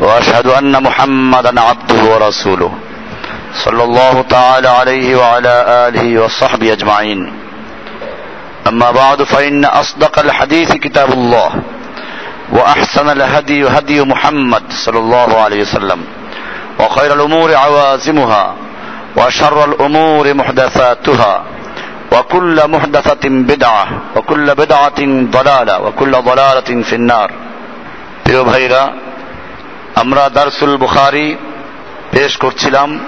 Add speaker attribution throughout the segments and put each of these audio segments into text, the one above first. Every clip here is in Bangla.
Speaker 1: واشهد ان محمدا عبده ورسوله صلى الله تعالى عليه وعلى اله وصحبه اجمعين اما بعد فان اصدق الحديث كتاب الله واحسن الهدي هدي محمد صلى الله عليه وسلم وخير الامور عوازمها وشر الامور محدثاتها وكل محدثه بدعه وكل بدعه ضلاله وكل ضلاله في النار প্রিয় ভাইরা আমরা দারসুল বুখারি পেশ করছিলাম।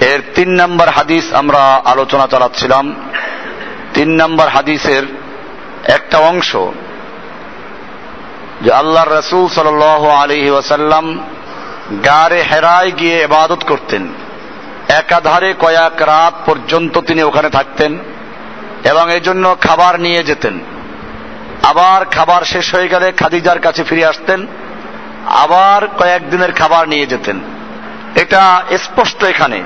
Speaker 1: এর তিন নম্বর হাদিস আমরা আলোচনা চালাচ্ছিলাম। তিন নম্বর হাদিসের একটা অংশ যে আল্লাহ রসুল সাল আলী ওয়াসাল্লাম গারে হেরায় গিয়ে এবাদত করতেন। একাধারে কয়েক রাত পর্যন্ত তিনি ওখানে থাকতেন এবং এই জন্য খাবার নিয়ে যেতেন। আবার খাবার শেষ হয়ে গেলে খাদিজার কাছে ফিরে আসতেন। আবার কয়েকদিনের খাবার নিয়ে যেতেন। এটা স্পষ্ট এখানে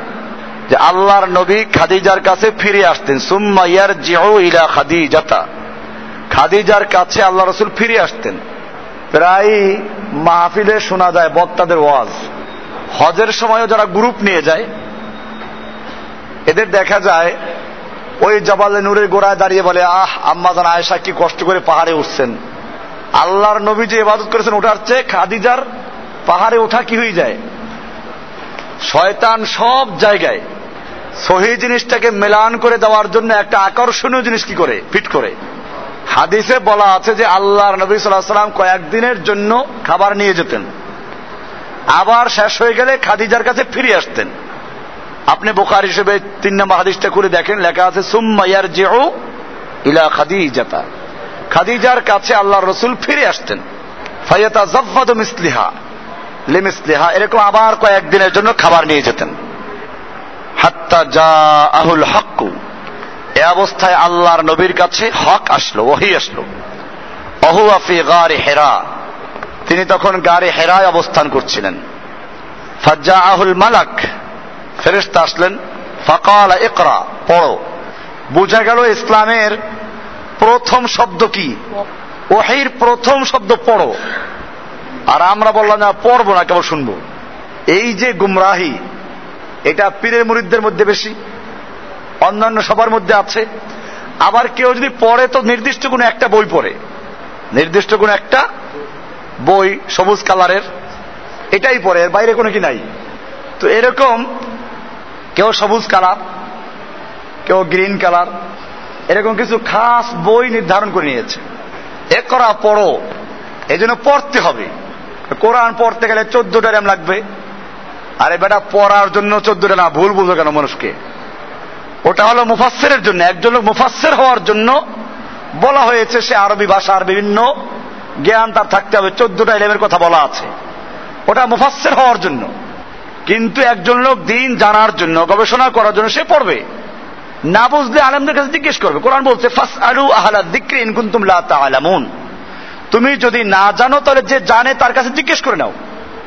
Speaker 1: যে আল্লাহর নবী খাদিজার কাছে ফিরে আসতেন। সুম্মা ইয়ার জিও ইলা খাদিজাতা। খাদিজার কাছে আল্লাহ রসুল ফিরে আসতেন। প্রায় মাহফিলে শোনা যায় বক্তাদের ওয়াজ। হজের সময়ও যারা গ্রুপ নিয়ে যায়, এদের দেখা যায় ওই জবালে নূরের গোড়ায় দাঁড়িয়ে বলে, আহ আম্মাজান আয়েশা কি কষ্ট করে পাহাড়ে উঠছেন। আল্লাহর নবী যে ইবাদত করেছেন ওঠার চেয়ে খাদিজার পাহাড়ে ওঠা কি হয়ে যায়? শয়তান সব জায়গায় সহি জিনিসটাকে মেলান করে দেওয়ার জন্য একটা আকর্ষণীয় জিনিস কি করে? ফিট করে। হাদিসে বলা আছে যে আল্লাহর নবী সাল্লাম কয়েকদিনের জন্য খাবার নিয়ে যেতেন। আবার শেষ হয়ে গেলে খাদিজার কাছে ফিরে আসতেন। আপনি বোকার হিসেবে তিন নম্বর হাদিসটা করে দেখেন, লেখা আছে সুম্মাইয়ার জেও ইলা খাদিজাতা। খাদিজার কাছে আল্লাহ রসুল ফিরে আসতেন। ফাইয়াতা জফাদ মিসলিহা। লিমিসলিহা এরকম আবার কয়েকদিনের জন্য খাবার নিয়ে যেতেন। হাত্তা যা আহুল হক্কু। এ অবস্থায় আল্লাহর নবীর কাছে হক আসলো, ওহি আসলো। অহুয়াফি গারে হেরা। তিনি তখন গারে হেরায় অবস্থান করছিলেন। ফাজ্জা আহুল মালাক। ফেরেস্তা আসলেন, ফকাল একরা পড়ো। বোঝা গেল ইসলামের প্রথম শব্দ কি? ওহির প্রথম শব্দ পড়ো। আর আমরা বললাম না, পড়ব না, কেবল শুনব। এই যে গুমরাহি, এটা পীরের মুরিদদের মধ্যে বেশি, অন্যান্য সবার মধ্যে আছে। আবার কেউ যদি পড়ে তো নির্দিষ্ট কোনো একটা বই পড়ে। নির্দিষ্ট কোনো একটা বই, সবুজ কালারের, এটাই পড়ে, এর বাইরে কোনো কি নাই। তো এরকম কেউ সবুজ কালার, কেউ গ্রিন কালার এরকম কিছু খাস বই নির্ধারণ করে নিয়েছে। এ করা পড়ো। এই জন্য পড়তে হবে। কোরআন পড়তে গেলে চোদ্দটা র্যাম লাগবে। আরে বেটা, পড়ার জন্য চোদ্দটা না, ভুল বুঝো কেন মানুষকে? ওটা হলো মুফাসের জন্য। একজন লোক মুফাসের হওয়ার জন্য বলা হয়েছে সে আরবি ভাষার বিভিন্ন জ্ঞান তার থাকতে হবে। চোদ্দটা এলেমের কথা বলা আছে। ওটা মুফাসের হওয়ার জন্য। কিন্তু একজন লোক দিন জানার জন্য, গবেষণা করার জন্য সে পড়বে। না বুঝলে আলমদের কাছে জিজ্ঞেস করবে। কোরআন বলছে ফাস আলু আহলা দিক্রি ইনকুন্তুম লা তুমি যদি না জানো, তাহলে যে জানে তার কাছে জিজ্ঞেস করে নাও।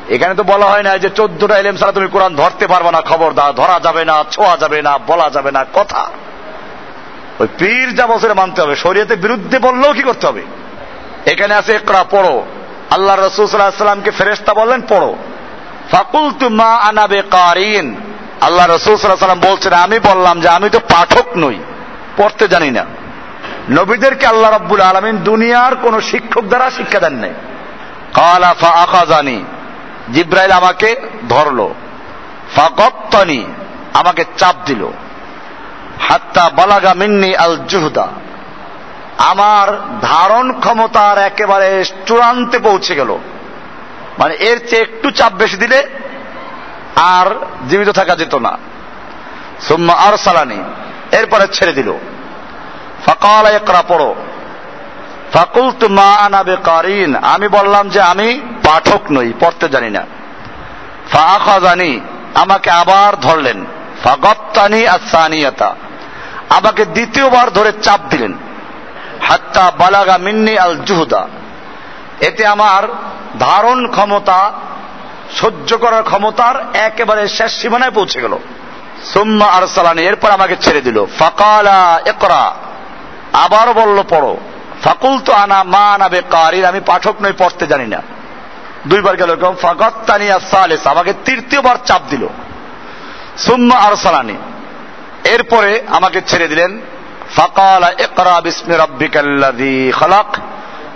Speaker 1: এখানে তো বলা হয় না যে চোদ্দটা এলেম ছাড়া তুমি কোরআন ধরতে পারবে না, খবর দা ধরা যাবে না, ছোঁয়া যাবে না, বলা যাবে না, কথা। ওই পীর যা বছরে মানতে হবে। শরীয়তের বিরুদ্ধে বললেও কি করতে হবে? এখানে আছে একরা পড়ো। আল্লাহ রসুল সাল্লাহ সাল্লামকে ফেরেস্তা বললেন, পড়ো। ফাকুল মা আনাবে কারিন আল্লাহ রসুল সাল্লাম বলছেন, আমি বললাম যে আমি তো পাঠক নই, পড়তে জানি না। নবীদেরকে আল্লাহ রব্বুল আলমিন দুনিয়ার কোন শিক্ষক দ্বারা শিক্ষা দেন নাই। কালা ফা আখাজানি, জিব্রাইল আমাকে ধরলো, ফাগত্তানি, আমাকে চাপ দিল। হাত্তা বালাগা মিন্নি আল জুহদা, আমার ধারণ ক্ষমতার একেবারে চূড়ান্তে পৌঁছে গেল। মানে এর চেয়ে একটু চাপ বেশি দিলে আর জীবিত থাকা যেত না। সুম্মা আর সালানি এরপরে ছেড়ে দিল। ফকাল একরা পড়ো। ফাকুলতু মা আনাবে কারিন আমি বললাম যে আমি পাঠক নই, পড়তে জানি না। ফাখা জানি আমাকে আবার ধরলেন। ফাগত্তানি আসানিয়াতা, আমাকে দ্বিতীয়বার ধরে চাপ দিলেন। হাত্তা বালাগা মিন্নি আল জুহুদা, এতে আমার ধারণ ক্ষমতা সহ্য করার ক্ষমতার একেবারে শেষ সীমানায় পৌঁছে গেল। সুম্মা আর সালানি এরপর আমাকে ছেড়ে দিল। ফাকালা একরা আবার বলল, পড়ো। ফাকুল তো আনা মা আনাবে কারির আমি পাঠক নই, পড়তে জানি না। দুইবার গেল, এরকম ফাগত্তানি সালেস আমাকে তৃতীয়বার চাপ দিল। সুম্মা আর সালানি এরপরে আমাকে ছেড়ে দিলেন। ফাকালা একরা বিসমি রব্বিকাল্লাযী খালাক,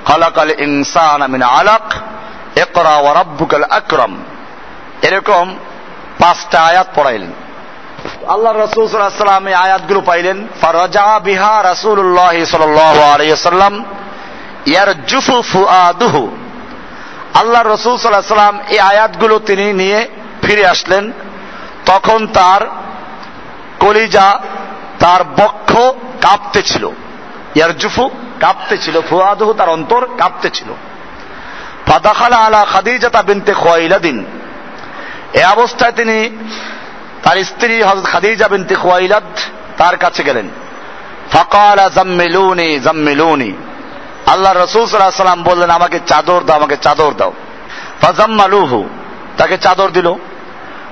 Speaker 1: খালাকাল ইনসানা মিন আলাক। একরা ও রাব্বুকাল আকরম। এরকম পাঁচটা আয়াত পড়াইলেন। আল্লাহ রসুল সাল্লাম এই আয়াতগুলো পাইলেন, ফারজা বিহা রাসুল্লাহ সাল্লাম ইয়ার জুফু ফুয়াদুহু আল্লাহ রসুল সাল্লাহ সাল্লাম এই আয়াতগুলো তিনি নিয়ে ফিরে আসলেন। তখন তার কলিজা, তার বক্ষ কাঁপতে ছিল। ইয়ার জুফু কাঁপতে ছিল ফুয়াদুহু তার অন্তর কাঁপতে ছিল। ফাদাখালা আলা খাদিজাতা বিনতে খোয়াইলাদিন। এ অবস্থায় তিনি তার স্ত্রী হজরত খাদিজা বিনতে খোয়াইলাদ তার কাছে গেলেন। ফাকালা জাম্মিলুনি জাম্মিলুনি। আল্লাহ রসুল সাল্লাম বললেন, আমাকে চাদর দাও, আমাকে চাদর দাও। ফাজাম্মালুহু, তাকে চাদর দিল।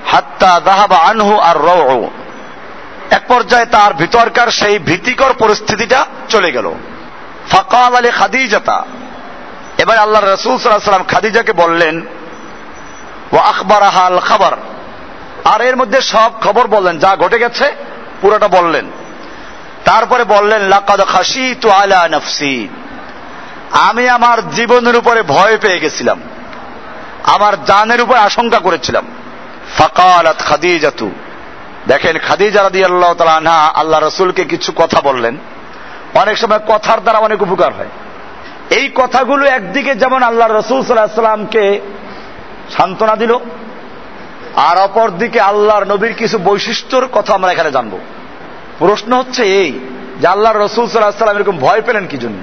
Speaker 1: হাত্তা দাহাবা আনহু আর রৌ এক পর্যায়ে তার ভিতরকার সেই ভীতিকর পরিস্থিতিটা চলে গেল। ফাকাল আলী খাদিজাতা এবার আল্লাহ রসুল সাল্লাম খাদিজাকে বললেন ও আখবর হাল খাবার। আর এর মধ্যে সব খবর বললেন, যা ঘটে গেছে, পুরোটা বললেন। তারপরে বললেন, লাকাদ খাসি তু আলা নফসি। আমি আমার জীবনের উপরে ভয় পেয়ে গেছিলাম। আমার জানের উপর আশঙ্কা করেছিলাম। ফাকালাত খাদিজাতু। দেখেন, খাদিজা রাদি আল্লাহ তালা আল্লাহ রসুলকে কিছু কথা বললেন। অনেক সময় কথার দ্বারা অনেক উপকার হয়। এই কথাগুলো একদিকে যেমন আল্লাহ রসুল সাল্লাহ সাল্লামকে সান্ত্বনা দিল, আর অপর দিকে আল্লাহর নবীর কিছু বৈশিষ্ট্যর কথা আমরা এখানে জানব। প্রশ্ন হচ্ছে এই, যে আল্লাহ রসুল সাল্লাহ সাল্লাম এরকম ভয় পেলেন কি জন্য?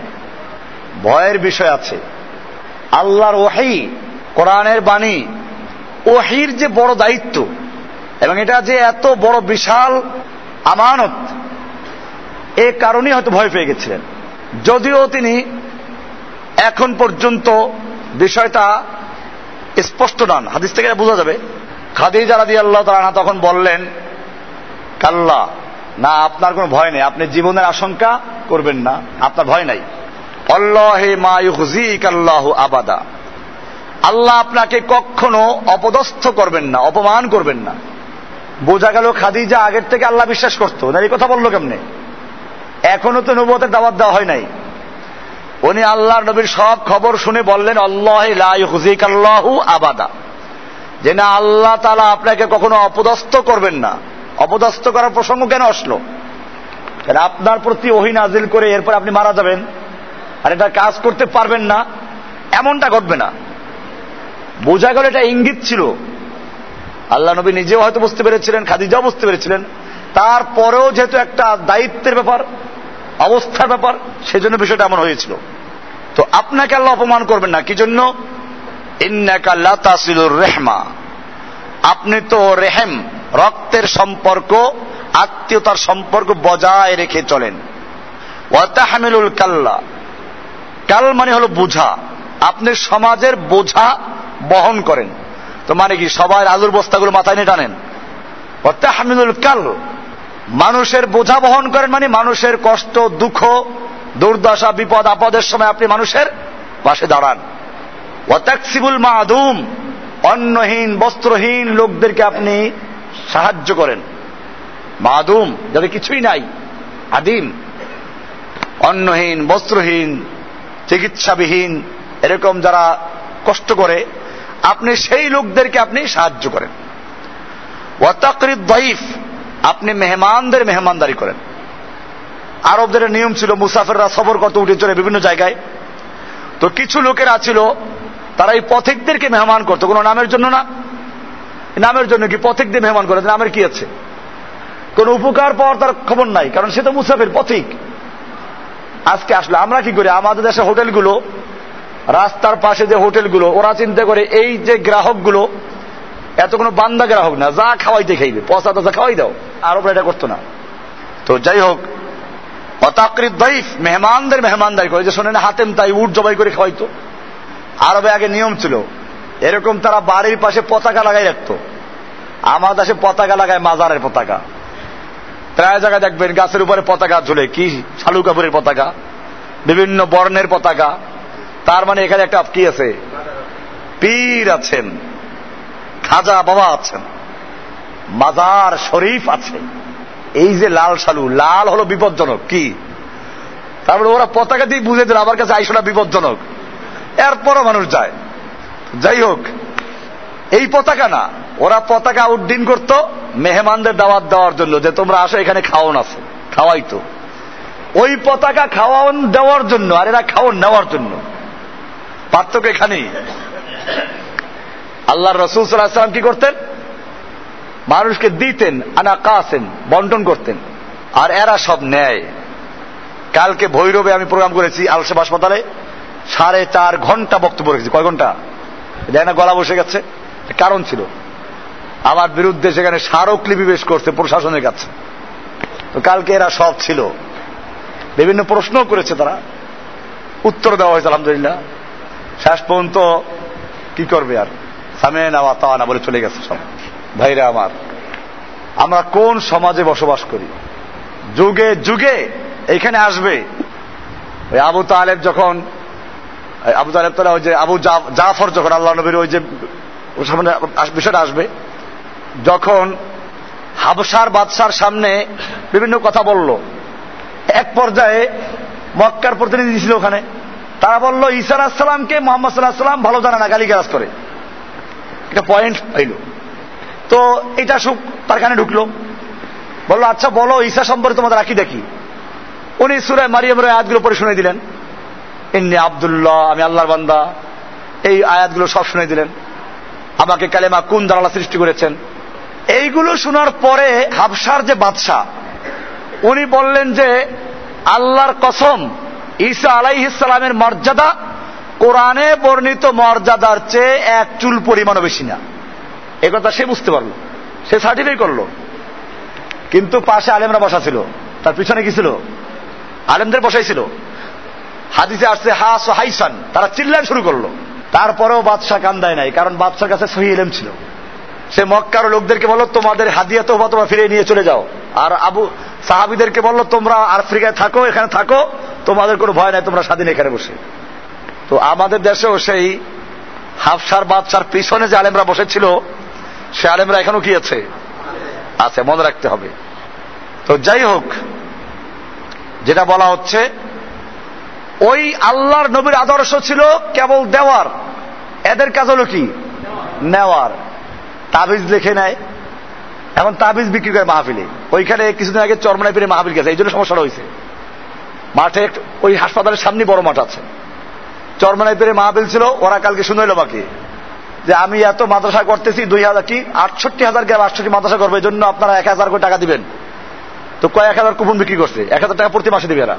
Speaker 1: ভয়ের বিষয় আছে। আল্লাহর ওয়াহি কোরআনের বাণী, ওহির যে বড় দায়িত্ব, এবং এটা যে এত বড় বিশাল আমানত, এ কারণেই হয়তো ভয় পেয়ে গেছিলেন। যদিও তিনি এখন পর্যন্ত বিষয়টা স্পষ্ট নন হাদিস থেকে বোঝা যাবে। খাদিজা রাদি আল্লাহ তালা তখন বললেন, কাল্লা, না, আপনার কোনো ভয় নেই। আপনি জীবনের আশঙ্কা করবেন না। আপনার ভয় নাই। আবাদা। আল্লাহ আপনাকে কখনো অপদস্থ করবেন না, অপমান করবেন না। বোঝা গেল খাদিজা আগের থেকে আল্লাহ বিশ্বাস করতো। না এই কথা বলল কেমনে? এখনও তো নবতের দাবাত দেওয়া হয় নাই। উনি আল্লাহর নবীর সব খবর শুনে বললেন, আল্লাহ আল্লাহু আবাদা। যে না, আল্লাহ তালা আপনাকে কখনো অপদস্থ করবেন না। অপদস্থ করার প্রসঙ্গ কেন আসলো? আপনার প্রতি ওহি নাজিল করে এরপর আপনি মারা যাবেন? আর এটা কাজ করতে পারবেন না, এমনটা ঘটবে না। বোঝা গেল এটা ইঙ্গিত ছিল। আল্লাহ নবী নিজেও হয়তো বুঝতে পেরেছিলেন, খাদিজাও বুঝতে পেরেছিলেন। তারপরেও যেহেতু একটা দায়িত্বের ব্যাপার, অবস্থার ব্যাপার, সেজন্য বিষয়টা এমন হয়েছিল। তো আপনাকে আল্লাহ অপমান করবেন না। কি জন্য? রেহমা। আপনি তো রেহেম, রক্তের সম্পর্ক, আত্মীয়তার সম্পর্ক বজায় রেখে চলেন। ওয়াতাহামিলুল কাল্লা। কাল মানে হলো বোঝা। আপনি সমাজের বোঝা বহন করেন। তো মানে কি, সবার আলুর বস্তাগুলো মাথায় নিয়ে টানেন। হামিদুল কাল। মানুষের বোঝা বহন করেন মানে মানুষের কষ্ট, দুঃখ দুর্দশা, বিপদ, আপদের সময় আপনি মানুষের পাশে দাঁড়ান। ওয়াতাকসিবুল মাদুম, অন্নহীন, বস্ত্রহীন লোকদেরকে আপনি সাহায্য করেন। মাদুম, যাদের কিছুই নাই, আদিম, অন্নহীন, বস্ত্রহীন, চিকিৎসাবিহীন, এরকম যারা কষ্ট করে, আপনি সেই লোকদেরকে আপনি সাহায্য করেন। ওয়াতাকরিদ দইফ, আপনি মেহমানদের মেহমানদারি করেন। আরবদের নিয়ম ছিল মুসাফেররা সফর করতে উঠে চলে বিভিন্ন জায়গায়। তো কিছু লোকেরা ছিল, তারা এই পথিকদেরকে মেহমান করতো। কোনো নামের জন্য না? নামের জন্য কি? পথিকদের মেহমান করে। নামের কি আছে? কোন উপকার পাওয়ার তার খবর নাই, কারণ সে তো মুসাফির, পথিক। আজকে আসলে আমরা কি করি? আমাদের দেশে হোটেলগুলো, রাস্তার পাশে যে হোটেলগুলো, ওরা চিন্তা করে এই যে গ্রাহকগুলো, এত কোনো বান্দা গ্রাহক না, যা খাওয়াইতে খাইবে, পচা তচা খাওয়াই দাও। আরবরা এটা করতো না। তো যাই হোক অতাকৃত দাইফ মেহমানদের মেহমানদারি করে। যে শোনেন হাতেম তাই উঠ জবাই করে খাওয়াইতো। আরবে আগে নিয়ম ছিল, এরকম তারা বাড়ির পাশে পতাকা লাগাই রাখতো। আমার দেশে পতাকা লাগায় মাজারের পতাকা। প্রায় জায়গায় দেখবেন গাছের উপরে পতাকা ঝুলে। কি শালু কাপুরের পতাকা, বিভিন্ন বর্ণের পতাকা। তার মানে এখানে একটা কি আছে? পীর আছেন, খাজা বাবা আছেন, মাজার শরীফ আছে। এই যে লাল সালু, লাল হলো বিপজ্জনক, কি? তারপরে ওরা পতাকা দিয়ে বুঝে দিল, আমার কাছে আইসোটা বিপজ্জনক। এরপরও মানুষ যায়। যাই হোক, এই পতাকা না, ওরা পতাকা উড্ডীন করত মেহমানদের দাওয়াত দেওয়ার জন্য, যে তোমরা আসো, এখানে খাওয়ান আছে খাওয়াই তো। ওই পতাকা খাওয়ান দেওয়ার জন্য, আর এরা খাওয়ান নেওয়ার জন্য। পার্থক্য এখানেই। আল্লাহ রসুল সাল্লাহ সাল্লাম কি করতেন? মানুষকে দিতেন আনা কাসেন বন্টন করতেন। আর এরা সব নেয় কালকে ভৈরবে আমি প্রোগ্রাম করেছি আলসেব হাসপাতালে, সাড়ে চার ঘণ্টা বক্তব্য রেখেছি। কয় ঘণ্টা? দেয় না, গলা বসে গেছে। কারণ ছিল, আমার বিরুদ্ধে সেখানে স্মারকলিপি পেশ করছে প্রশাসনের কাছে। তো কালকে এরা সব ছিল। বিভিন্ন প্রশ্ন করেছে তারা। উত্তর দেওয়া হয়েছে, আলহামদুলিল্লাহ। শেষ পর্যন্ত কি করবে আর? সামে নেওয়া তা না বলে চলে গেছে সব। ভাইরা আমার, আমরা কোন সমাজে বসবাস করি? যুগে যুগে এইখানে আসবে। ওই আবু তালেব যখন আবু তালেব তারা ওই যে আবু জাফর যখন আল্লাহ নবীর ওই যে সামনে বিষয়টা আসবে, যখন হাবসার বাদশার সামনে বিভিন্ন কথা বলল। এক পর্যায়ে মক্কার প্রতিনিধি ছিল ওখানে। তারা বলল, ঈসা আসসালামকে মোহাম্মদ সাল্লাহ সাল্লাম ভালো জানে না, গালিগালাজ করে। একটা পয়েন্ট পাইল। তো এটা সুখ তার কানে ঢুকলো। বলল আচ্ছা বলো ঈশা সম্পর্কে তোমাদের রাখি দেখি উনি সুরায় মারিয়ামের আয়াতগুলো পরে শুনে দিলেন। ইন্নি আবদুল্লাহ, আমি আল্লাহর বান্দা। এই আয়াতগুলো সব শুনে দিলেন। আমাকে কালেমা কোন দালালা সৃষ্টি করেছেন? এইগুলো শোনার পরে হাবসার যে বাদশাহ, উনি বললেন যে, আল্লাহর কসম, ঈসা আলাইহিসালামের মর্যাদা কোরআনে বর্ণিত মর্যাদার চেয়ে এক চুল পরিমাণও বেশি না। কথা সে বুঝতে পারল। সে সার্টিফাই করল। কিন্তু পাশে আলেমরা বসা ছিল। তার পিছনে কি ছিল? আলেমদের বসাই ছিল। হাদিসে আসছে হাস ও হাইসান তারা চিল্লান শুরু করল। তারপরেও বাদশাহ কান্দায় নাই, কারণ বাদশার কাছে সহি এলেম ছিল। সে মক্কার লোকদেরকে বলল, তোমাদের হাদিয়া তো তোমরা ফিরে নিয়ে চলে যাও। আর আবু সাহাবিদেরকে বলল, তোমরা আফ্রিকায় থাকো, এখানে থাকো। তোমাদের কোনো ভয় নাই, তোমরা স্বাধীন এখানে বসে। তো আমাদের দেশেও সেই হাফসার বাদশার পিছনে যে আলেমরা বসেছিল সে আলেমরা এখনও কি আছে? আছে, মনে রাখতে হবে। তো যাই হোক, যেটা বলা হচ্ছে, ওই আল্লাহর নবীর আদর্শ ছিল কেবল দেওয়ার। এদের কাজ হলো কি? নেওয়ার। তাবিজ লিখে নেয় এখন তাবিজ বিক্রি করে মাহফিলে। ওইখানে কিছুদিন আগে চরমনায় পেরে মাহফিল গেছে, এই জন্য সমস্যাটা হয়েছে। মাঠে ওই হাসপাতালের সামনে বড় মাঠ আছে। চরমনায় পেরে মাহফিল ছিল, ওরা কালকে শুনে বাকি। যে আমি এত মাদ্রাসা করতেছি দুই হাজার কি? আটষট্টি হাজার গ্রাম আটষট্টি মাদ্রাসা করব, এই জন্য আপনারা এক হাজার করে টাকা দিবেন। তো কয়েক হাজার কুপন বিক্রি করছে? এক হাজার টাকা প্রতি মাসে দিবে এরা।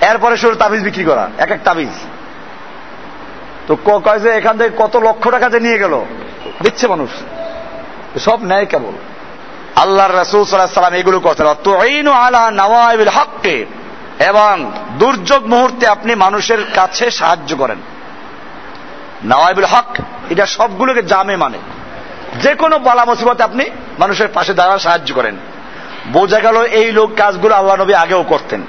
Speaker 1: এরপরে শুরু তাবিজ বিক্রি করা, এক এক তাবিজ। তো কয় যে এখান থেকে কত লক্ষ টাকা যে নিয়ে গেল? দিচ্ছে মানুষ। সব নেয় কেবল। আল্লাহর রসুল সাল্লাম এগুলো করতেন। এবং দুর্যোগ মুহূর্তে আপনি মানুষের কাছে সাহায্য করেন। নওয়াইবুল হক, এটা সবগুলোকে জামে মানে। যে কোনো বালা মুসিবতে আপনি মানুষের পাশে দাঁড়ান সাহায্য করেন। বোঝা গেল এই লোক কাজগুলো আল্লাহ নবী আগেও করতেন।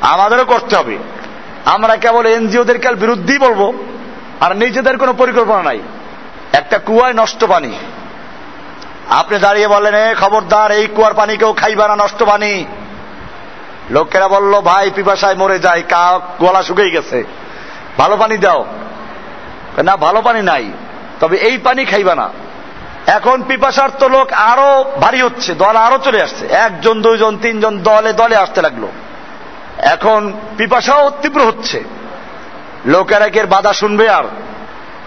Speaker 1: আমাদেরও করতে হবে। আমরা কেবল এনজিওদের কাল বিরুদ্ধেই বলব, আর নিজেদের কোনো পরিকল্পনা নাই। একটা কুয়ায় নষ্ট পানি। আপনি দাঁড়িয়ে বললেন, এ খবরদার, এই কুয়ার পানি কেউ খাইবা না, নষ্ট পানি। লোকেরা বলল, ভাই, পিপাসায় মরে যায় কা, গলা শুকিয়ে গেছে। ভালো পানি দাও। না, ভালো পানি নাই। তবে এই পানি খাইবা না। এখন পিপাসার তো লোক আরও ভারী হচ্ছে, দল আরও চলে আসছে। একজন, দুইজন, তিনজন দলে দলে আসতে লাগল। এখন পিপাসাও তীব্র হচ্ছে। লোকের একের বাধা শুনবে আর।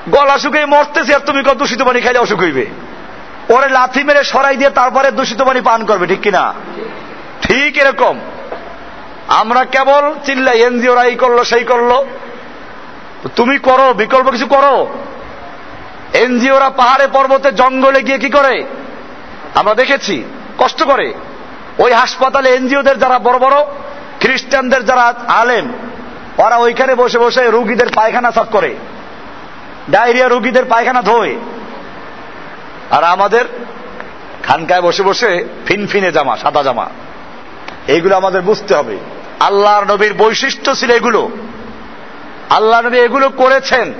Speaker 1: গলা শুকিয়ে মরতেছে আর তুমি কত দূষিত পানি খাইলে অসুখ হইবে। ওরে লাথি মেরে সরাই দিয়ে তারপরে দূষিত পানি পান করবে, ঠিক কিনা? ঠিক এরকম। আমরা কেবল চিল্লাই এনজিওরা এই করল, সেই করল। তুমি করো, বিকল্প কিছু করো। এনজিওরা পাহাড়ে পর্বতে, জঙ্গলে গিয়ে কি করে? আমরা দেখেছি, কষ্ট করে। ওই হাসপাতালে এনজিওদের যারা বড় বড়, খ্রিস্টানদের যারা আলেম, ওরা ওইখানে বসে বসে রুগীদের পায়খানা সাফ করে। ডায়রিয়া রুগীদের পায়খানা ধোয়। আর আমাদের খানকায় বসে বসে ফিনফিনে জামা, সাদা জামা। এইগুলো আমাদের বুঝতে হবে। আল্লাহর নবীর বৈশিষ্ট্য ছিল এগুলো। আল্লাহ নবী এগুলো করেছেন।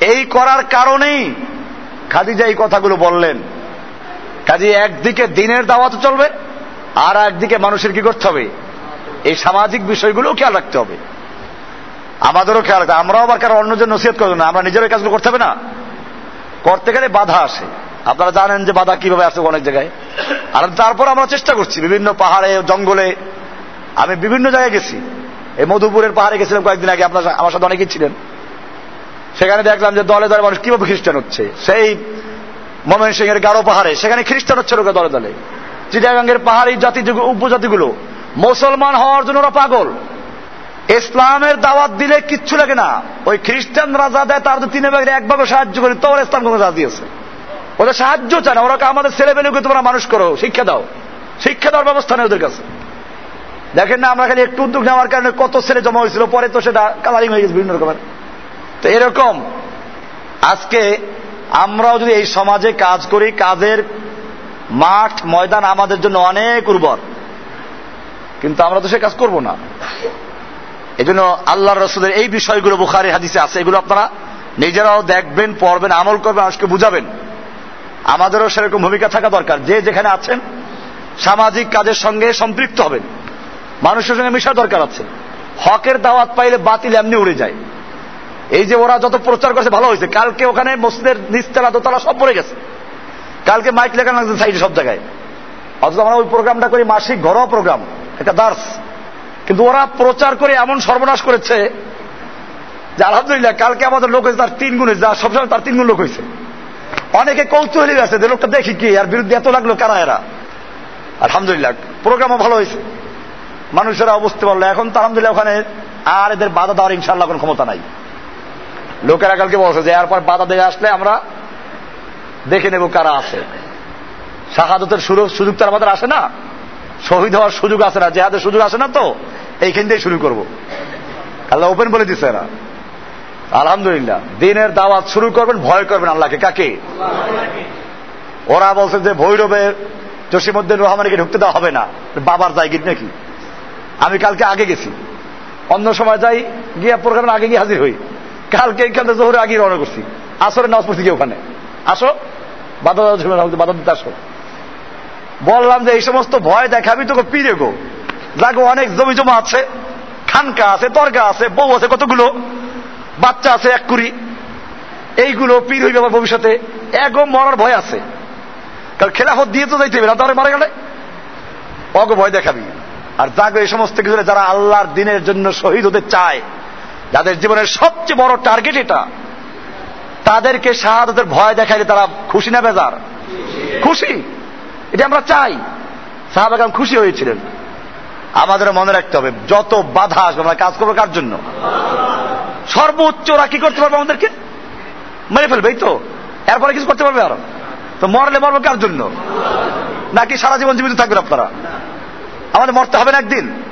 Speaker 1: এই করার কারণেই খাদিজা এই কথাগুলো বললেন। কাজে একদিকে দিনের দাওয়াত চলবে, আর একদিকে মানুষের কি করতে হবে? এই সামাজিক বিষয়গুলো খেয়াল রাখতে হবে। আমাদেরও খেয়াল রাখতে আমরাও আবার কারও অন্যজন নসিহত করব না, আমরা নিজের কাজগুলো করতে হবে না। করতে গেলে বাধা আসে। আপনারা জানেন যে বাধা কীভাবে আসে অনেক জায়গায়। আর তারপর আমরা চেষ্টা করছি, বিভিন্ন পাহাড়ে, জঙ্গলে। আমি বিভিন্ন জায়গায় গেছি। এই মধুপুরের পাহাড়ে গেছিলাম কয়েকদিন আগে, আপনার আমার সাথে অনেকেই ছিলেন। সেখানে দেখলাম যে দলে দলে মানুষ কীভাবে খ্রিস্টান হচ্ছে। সেই মোমেন সিং এর গারো পাহাড়ে, সেখানে খ্রিস্টান হচ্ছে লোকে দলে দলে। চিটাগাঙ্গের পাহাড়ি জাতি উপজাতিগুলো, মুসলমান হওয়ার জন্য ওরা পাগল। ইসলামের দাওয়াত দিলে কিচ্ছু লাগে না। ওই খ্রিস্টান রাজা দেয়, তার তিনে ভাগের এক ভাগে সাহায্য করে তো ইসলাম কোনো রাজি আছে। ওদের সাহায্য চায় না, ওরা আমাদের ছেলে পেলেকে তোমরা মানুষ করো, শিক্ষা দাও। শিক্ষা দেওয়ার ব্যবস্থা নেই ওদের কাছে। দেখেন না, আমরা খালি একটু উদ্যোগ নেওয়ার কারণে কত ছেলে জমা হয়েছিল, পরে তো সেটা কালারিং হয়ে গেছে বিভিন্ন রকমের। তো এরকম, আজকে আমরাও যদি এই সমাজে কাজ করি, কাজের মাঠ, ময়দান আমাদের জন্য অনেক উর্বর। কিন্তু আমরা তো সে কাজ করব না। এই জন্য আল্লাহ রসুলের এই বিষয়গুলো বুখারি হাদিসে আছে, এগুলো আপনারা নিজেরাও দেখবেন, পড়বেন, আমল করবেন, মানুষকে বুঝাবেন। আমাদেরও সেরকম ভূমিকা থাকা দরকার। যে যেখানে আছেন, সামাজিক কাজের সঙ্গে সম্পৃক্ত হবেন। মানুষের সঙ্গে মিশা দরকার আছে। হকের দাওয়াত পাইলে বাতিল এমনি উড়ে যায়। এই যে ওরা যত প্রচার করছে, ভালো হয়েছে। কালকে ওখানে মসজিদের নিচতলা দোতলা সব পড়ে গেছে। কালকে মাইক লেখানো লাগছে সাইডে সব জায়গায়। অথচ আমরা ওই প্রোগ্রামটা করি মাসিক ঘরোয়া প্রোগ্রাম, একটা দার্স। কিন্তু ওরা প্রচার করে এমন সর্বনাশ করেছে যে আলহামদুলিল্লাহ, কালকে আমাদের লোক হয়েছে তার তিন গুণে যা সবসময় তার তিন গুণ লোক হয়েছে। অনেকে কৌতূহলী আছে যে লোকটা দেখি কি আর বিরুদ্ধে এত লাগল কারা এরা? আলহামদুলিল্লাহ, প্রোগ্রামও ভালো হয়েছে। মানুষেরা বুঝতে পারল, এখন তো আলহামদুলিল্লাহ ওখানে আর এদের বাধা দেওয়ার ইনশাল্লাহ কোনো ক্ষমতা নাই। লোকেরা কালকে বলছে যে এরপর বাধা দিয়ে আসলে আমরা দেখে নেব কারা আছে। শাহাদতের সুযোগ সুযোগ তো আমাদের আসে না। শহীদ হওয়ার সুযোগ আসে না, জেহাদের সুযোগ আসে না তো, এইখান দিয়ে শুরু করব। আল্লাহ ওপেন বলে দিচ্ছে এরা। আলহামদুলিল্লাহ, দিনের দাওয়াত শুরু করবেন, ভয় করবেন আল্লাহকে। কাকে? ওরা বলছে যে, ভৈরবের জসিমুদ্দিন রহমানকে ঢুকতে দেওয়া হবে না। বাবার জায়গির নাকি? আমি কালকে আগে গেছি। অন্য সময় যাই, গিয়ে প্রোগ্রামের আগে গিয়ে হাজির হই। কালকে এখানে জোহরে আগে রওনা করছি। আসরে নামাজ পড়ছি গিয়ে ওখানে। আসো বাধা বাধা দিতে আসো। বললাম যে, এই সমস্ত ভয় দেখাবি তোকে পিড়ে গো। যাগো অনেক জমি জমা আছে, খানকা আছে তরকা আছে, বউ আছে, কতগুলো? বাচ্চা আছে, এক কুড়ি। এইগুলো পীর হইবে আমার ভবিষ্যতে। এগো, মরার ভয় আছে। কারণ খেলাফত দিয়ে তো যাইতে হবে না, তাহলে মারা গেলে? অগো, ভয় দেখাবি। আর যাগো এই সমস্ত কিছু যারা আল্লাহর দিনের জন্য শহীদ হতে চায়, যাদের জীবনের সবচেয়ে বড় টার্গেট এটা, তাদেরকে শাহাদতের ভয় দেখাইলে তারা খুশি না বেজার? খুশি। এটা আমরা চাই। সাহাবাগাম খুশি হয়েছিলেন। আমাদের মনে রাখতে হবে, যত বাধা আসবে, আমরা কাজ করব কার জন্য? সর্বোচ্চ ওরা কি করতে পারবে আমাদেরকে? মেরে ফেলবে, এই তো। এরপরে কিছু করতে পারবে আরও। তো মরলে মরবে কার জন্য? নাকি সারা জীবন জীবিত থাকবেন আপনারা? আমাদের মরতে হবে না একদিন।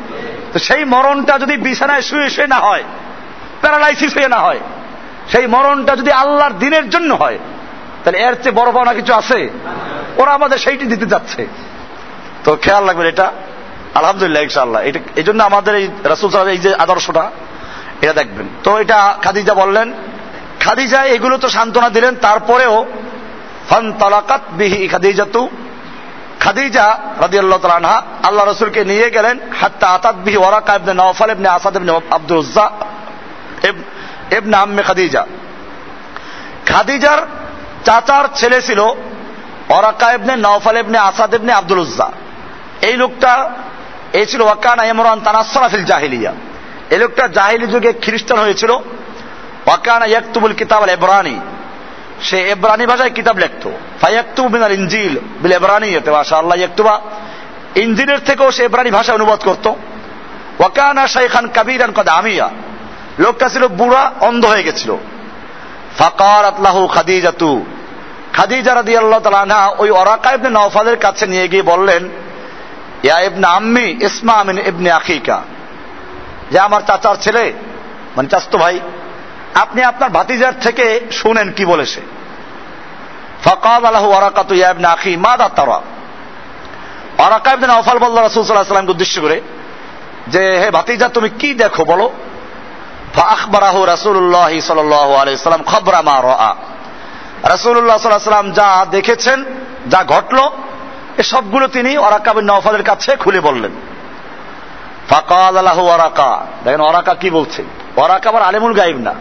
Speaker 1: তো সেই মরণটা যদি বিছানায় শুয়ে শুয়ে না হয়, প্যারালাইসিস হয়ে না হয়, সেই মরণটা যদি আল্লাহর দিনের জন্য হয়, তাহলে এর চেয়ে বড় পাওনা কিছু আছে? ওরা আমাদের সেইটি দিতে যাচ্ছে। তো খেয়াল রাখবেন এটা। আলহামদুলিল্লাহ, ইনশাআল্লাহ। এটা এই জন্য আমাদের এই রাসুল সাহেব এই যে আদর্শটা, এটা দেখবেন। তো এটা খাদিজা বললেন খাদিজা এগুলো তো সান্ত্বনা দিলেন, তারপরেও ফান তালাকাত বিহি খাদিজাতু খাদিজা রাদি আল্লাহ তালানহা আল্লাহ রসুলকে নিয়ে গেলেন, হাত্তা আতাত বিহি Waraqa ibn Nawfal ibn Asad ibn Abdul Uzza ibn আম্মে Khadija. খাদিজার চাচার ছেলে ছিল Waraqa ibn Nawfal ibn Asad ibn Abdul Uzza. এই লোকটা, এই ছিল ওয়াকানা ইমরান তানাসরাফিল জাহিলিয়া। এই লোকটা জাহিলি যুগে খ্রিস্টান হয়েছিল। ওয়াকানা ইয়াকতুবুল কিতাব আল এবরানি সে এব্রানি ভাষায় কিতাব লিখতো। ফায়াক্তুব মিনাল ইনজিল বিল এব্রানি এতে মাশা আল্লাহ ইয়াকতুবা। ইনজিলের থেকেও সে এব্রানি ভাষায় অনুবাদ করত। ওয়াকানা শাইখান কাবিরান কদ আমিয়া। লোকটা ছিল বুড়া, অন্ধ হয়ে গেছিল। ফাকার আতলাহু খাদিজাতু। খাদিজা রাদি আল্লাহ তালা ওই অরাকা ইবনে নওফালের কাছে নিয়ে গিয়ে বললেন, ইয়া ইবনে আম্মি, ইসমা আমিন ইবনে আখিকা। যে আমার চাচার ছেলে মানে চাস্তো ভাই আপনি আপনার ভাতিজার থেকে শুনেন কি বলে সে ফকাল আলাহু ওরাকাতু ইয়া ইবনে আখি মা দা তারা? ওরাকা ইবনে নওফাল বলল, রাসূল সাল্লাল্লাহু আলাইহি উদ্দেশ্য করে যে, হে ভাতিজা, তুমি কি দেখো বলো? ফাখবরাহু রাসূলুল্লাহ সাল্লাল্লাহু আলাইহি সাল্লাম খবরা মা রাআ। রাসূলুল্লাহ সাল্লাল্লাহু আলাইহি যা দেখেছেন, যা ঘটলো, এ সবগুলো তিনি ওরাকা বিন নওফালের কাছে খুলে বললেন। ফাকাল আলাহু ওরাকা দেখেন ওরাকা কি বলছে? ওরাকা আবার আলেমুল গাইব না।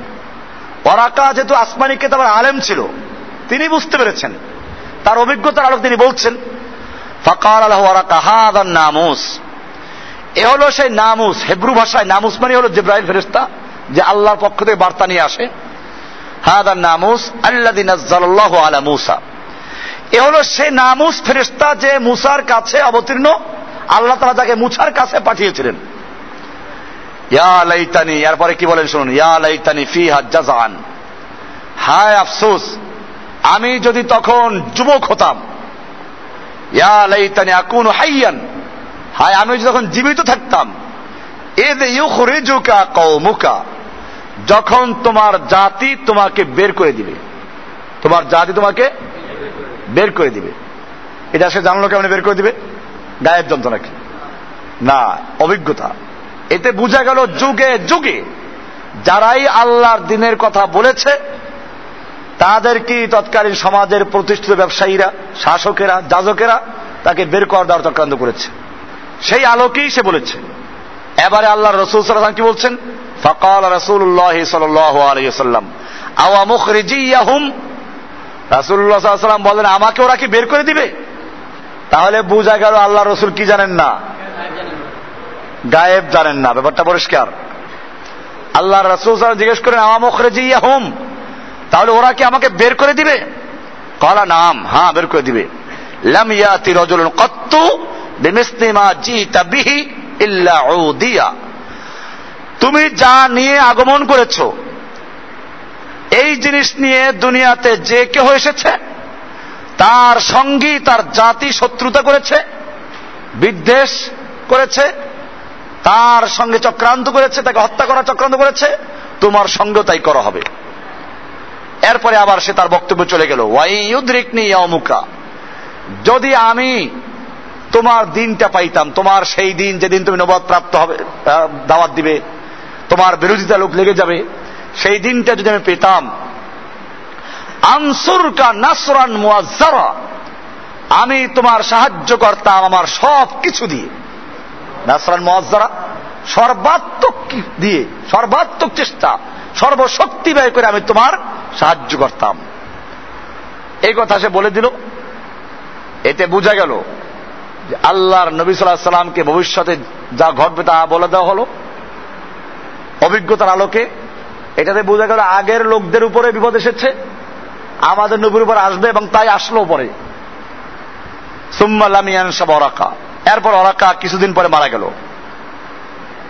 Speaker 1: ওরাকা যেহেতু আসমানি কেতাবের আলেম ছিল, তিনি বুঝতে পেরেছেন। তার অভিজ্ঞতার আলোক তিনি বলছেন, ফাকাল আলাহু ওরাকা হাদান নামুস। এ হলো সেই নামুস, হেব্রু ভাষায় নামুস মানে হলো জিব্রাইল ফেরেস্তা যে আল্লাহর পক্ষ থেকে বার্তা নিয়ে আসে। হাদান নামুস আল্লাদিন আলা মুসা। এ হলো সেই নামুস ফেরেস্তা যে মুসার কাছে অবতীর্ণ, আল্লাহ তালা তাকে মুসার কাছে পাঠিয়েছিলেন। ইয়া লাইতানি, এরপরে কি বলেন শুনুন, ইয়া লাইতানি ফি হাজান হায় আফসোস, আমি যদি তখন যুবক হতাম, ইয়া লাইতানি আকুন হাইয়ান। হায়, আমি যদি তখন জীবিত থাকতাম এদ ইউখরিজুকা কওমুকা, যখন তোমার জাতি তোমাকে বের করে দিবে। তোমার জাতি তোমাকে বের করে দিবে। এটা সে জানলো কেমন বের করে দিবে? গায়েব যন্ত্র নাকি না, অভিজ্ঞতা। এতে বোঝা গেল যুগে যুগে যারাই আল্লাহর দিনের কথা বলেছে, তাদের কি তৎকালীন সমাজের প্রতিষ্ঠিত ব্যবসায়ীরা, শাসকেরা, যাজকেরা তাকে বের করে দেওয়ার চক্রান্ত করেছে? সেই আলোকেই সে বলেছে। এবারে আল্লাহ রসুল সাল্লাম কি বলছেন? ফকাল রসুল্লাহ সাল্লাম আওয়া মুখরিজিয়াহুম? রাসুল্লাহ সাল্লাম বলেন, আমাকে ওরা কি বের করে দিবে? তাহলে বোঝা গেল আল্লাহ রসুল কি জানেন না। গায়েব জানেন না, ব্যাপারটা পরিষ্কার। আল্লাহ রসুল জিজ্ঞেস করেন আমা মুখরিজিয়াহুম? তাহলে ওরা কি আমাকে বের করে দিবে? কলা, নাম হ্যাঁ বের করে দিবে। লাম ইয়াতি কত্তু বিমিসলিমা জিতা বিহি ইল্লা উদিয়া। তুমি যা নিয়ে আগমন করেছ, এই জিনিস নিয়ে দুনিয়াতে যে কেউ এসেছে, তার সঙ্গী তার জাতি শত্রুতা করেছে, বিদ্বেষ করেছে তার সঙ্গে চক্রান্ত করেছে, তাকে হত্যা করার চক্রান্ত করেছে, তোমার সঙ্গে তাই করা হবে। এরপরে আবার সে তার বক্তব্য চলে গেল ওয়াইউদ্রিকনি অমুকা যদি আমি তোমার দিনটা পাইতাম, তোমার সেই দিন যেদিন তুমি নবাদ প্রাপ্ত হবে দাওয়াত দিবে, তোমার বিরোধিতা লোক লেগে যাবে, সেই দিনটা যদি আমি পেতাম, আনসুরকা নাসরান আমি তোমার সাহায্য করতাম আমার সব কিছু দিয়ে নাসরান মুয়াজ্জারা সর্বাত্মক দিয়ে, সর্বাত্মক চেষ্টা, সর্বশক্তি ব্যয় করে আমি তোমার সাহায্য করতাম। এই কথা সে বলে দিল। এতে বোঝা গেল যে আল্লাহর নবী সাল্লাহ সাল্লামকে ভবিষ্যতে যা ঘটবে তা বলে দেওয়া হলো। অভিজ্ঞতার আলোকে এটাতে বোঝা গেল আগের লোকদের উপরে বিপদ এসেছে, আমাদের নবীর উপর আসবে এবং তাই আসলো পরে। সুম্মালামিয়ান অরাকা এরপর অরাকা কিছুদিন পরে মারা গেল।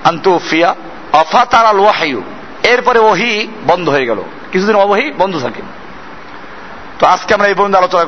Speaker 1: আন্তু ফিয়া অফা তারাল ওয়াহাইউ এরপরে ওহি বন্ধ হয়ে গেল। কিছুদিন অবহি বন্ধ থাকে। তো আজকে আমরা এই পর্যন্ত আলোচনা